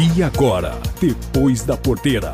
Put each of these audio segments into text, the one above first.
E agora, depois da porteira.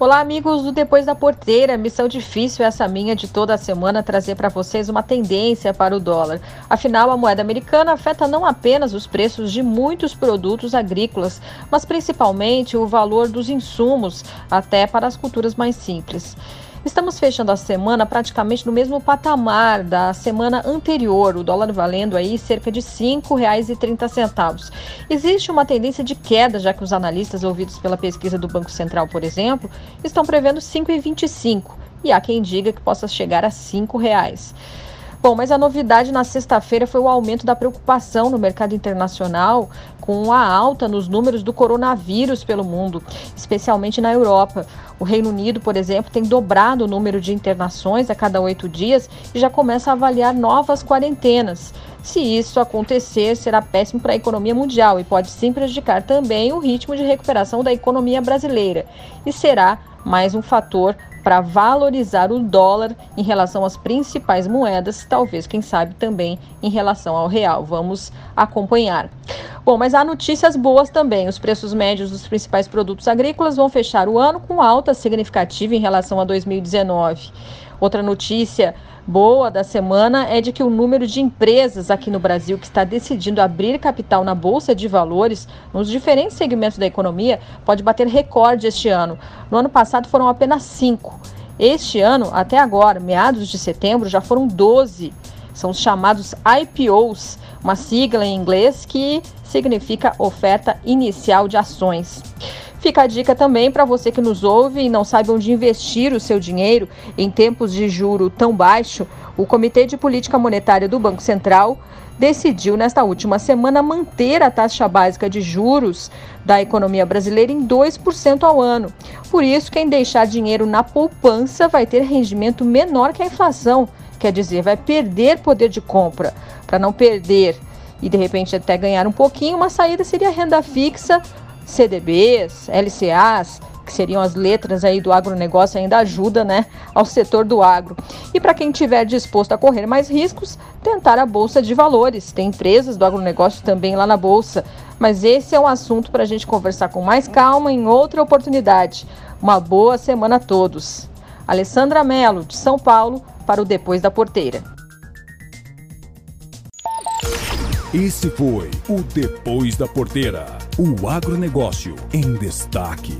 Olá, amigos do Depois da Porteira. Missão difícil essa minha de toda a semana trazer para vocês uma tendência para o dólar. Afinal, a moeda americana afeta não apenas os preços de muitos produtos agrícolas, mas principalmente o valor dos insumos, até para as culturas mais simples. Estamos fechando a semana praticamente no mesmo patamar da semana anterior, o dólar valendo aí cerca de R$ 5,30. Existe uma tendência de queda, já que os analistas ouvidos pela pesquisa do Banco Central, por exemplo, estão prevendo R$ 5,25 e há quem diga que possa chegar a R$ 5,00. Bom, mas a novidade na sexta-feira foi o aumento da preocupação no mercado internacional com a alta nos números do coronavírus pelo mundo, especialmente na Europa. O Reino Unido, por exemplo, tem dobrado o número de internações a cada oito dias e já começa a avaliar novas quarentenas. Se isso acontecer, será péssimo para a economia mundial e pode sim prejudicar também o ritmo de recuperação da economia brasileira. E será mais um fator para valorizar o dólar em relação às principais moedas, talvez, quem sabe, também em relação ao real. Vamos acompanhar. Bom, mas há notícias boas também. Os preços médios dos principais produtos agrícolas vão fechar o ano com alta significativa em relação a 2019. Outra notícia boa da semana é de que o número de empresas aqui no Brasil que está decidindo abrir capital na Bolsa de Valores, nos diferentes segmentos da economia, pode bater recorde este ano. No ano passado foram apenas cinco. Este ano, até agora, meados de setembro, já foram 12. São os chamados IPOs, uma sigla em inglês que significa oferta inicial de ações. Fica a dica também para você que nos ouve e não sabe onde investir o seu dinheiro em tempos de juro tão baixo. O Comitê de Política Monetária do Banco Central decidiu nesta última semana manter a taxa básica de juros da economia brasileira em 2% ao ano. Por isso, quem deixar dinheiro na poupança vai ter rendimento menor que a inflação, quer dizer, vai perder poder de compra. Para não perder e de repente até ganhar um pouquinho, uma saída seria renda fixa CDBs, LCAs, que seriam as letras aí do agronegócio, ainda ajuda né, ao setor do agro. E para quem estiver disposto a correr mais riscos, tentar a Bolsa de Valores. Tem empresas do agronegócio também lá na Bolsa. Mas esse é um assunto para a gente conversar com mais calma em outra oportunidade. Uma boa semana a todos. Alessandra Mello, de São Paulo, para o Depois da Porteira. Esse foi o Depois da Porteira. O agronegócio em destaque.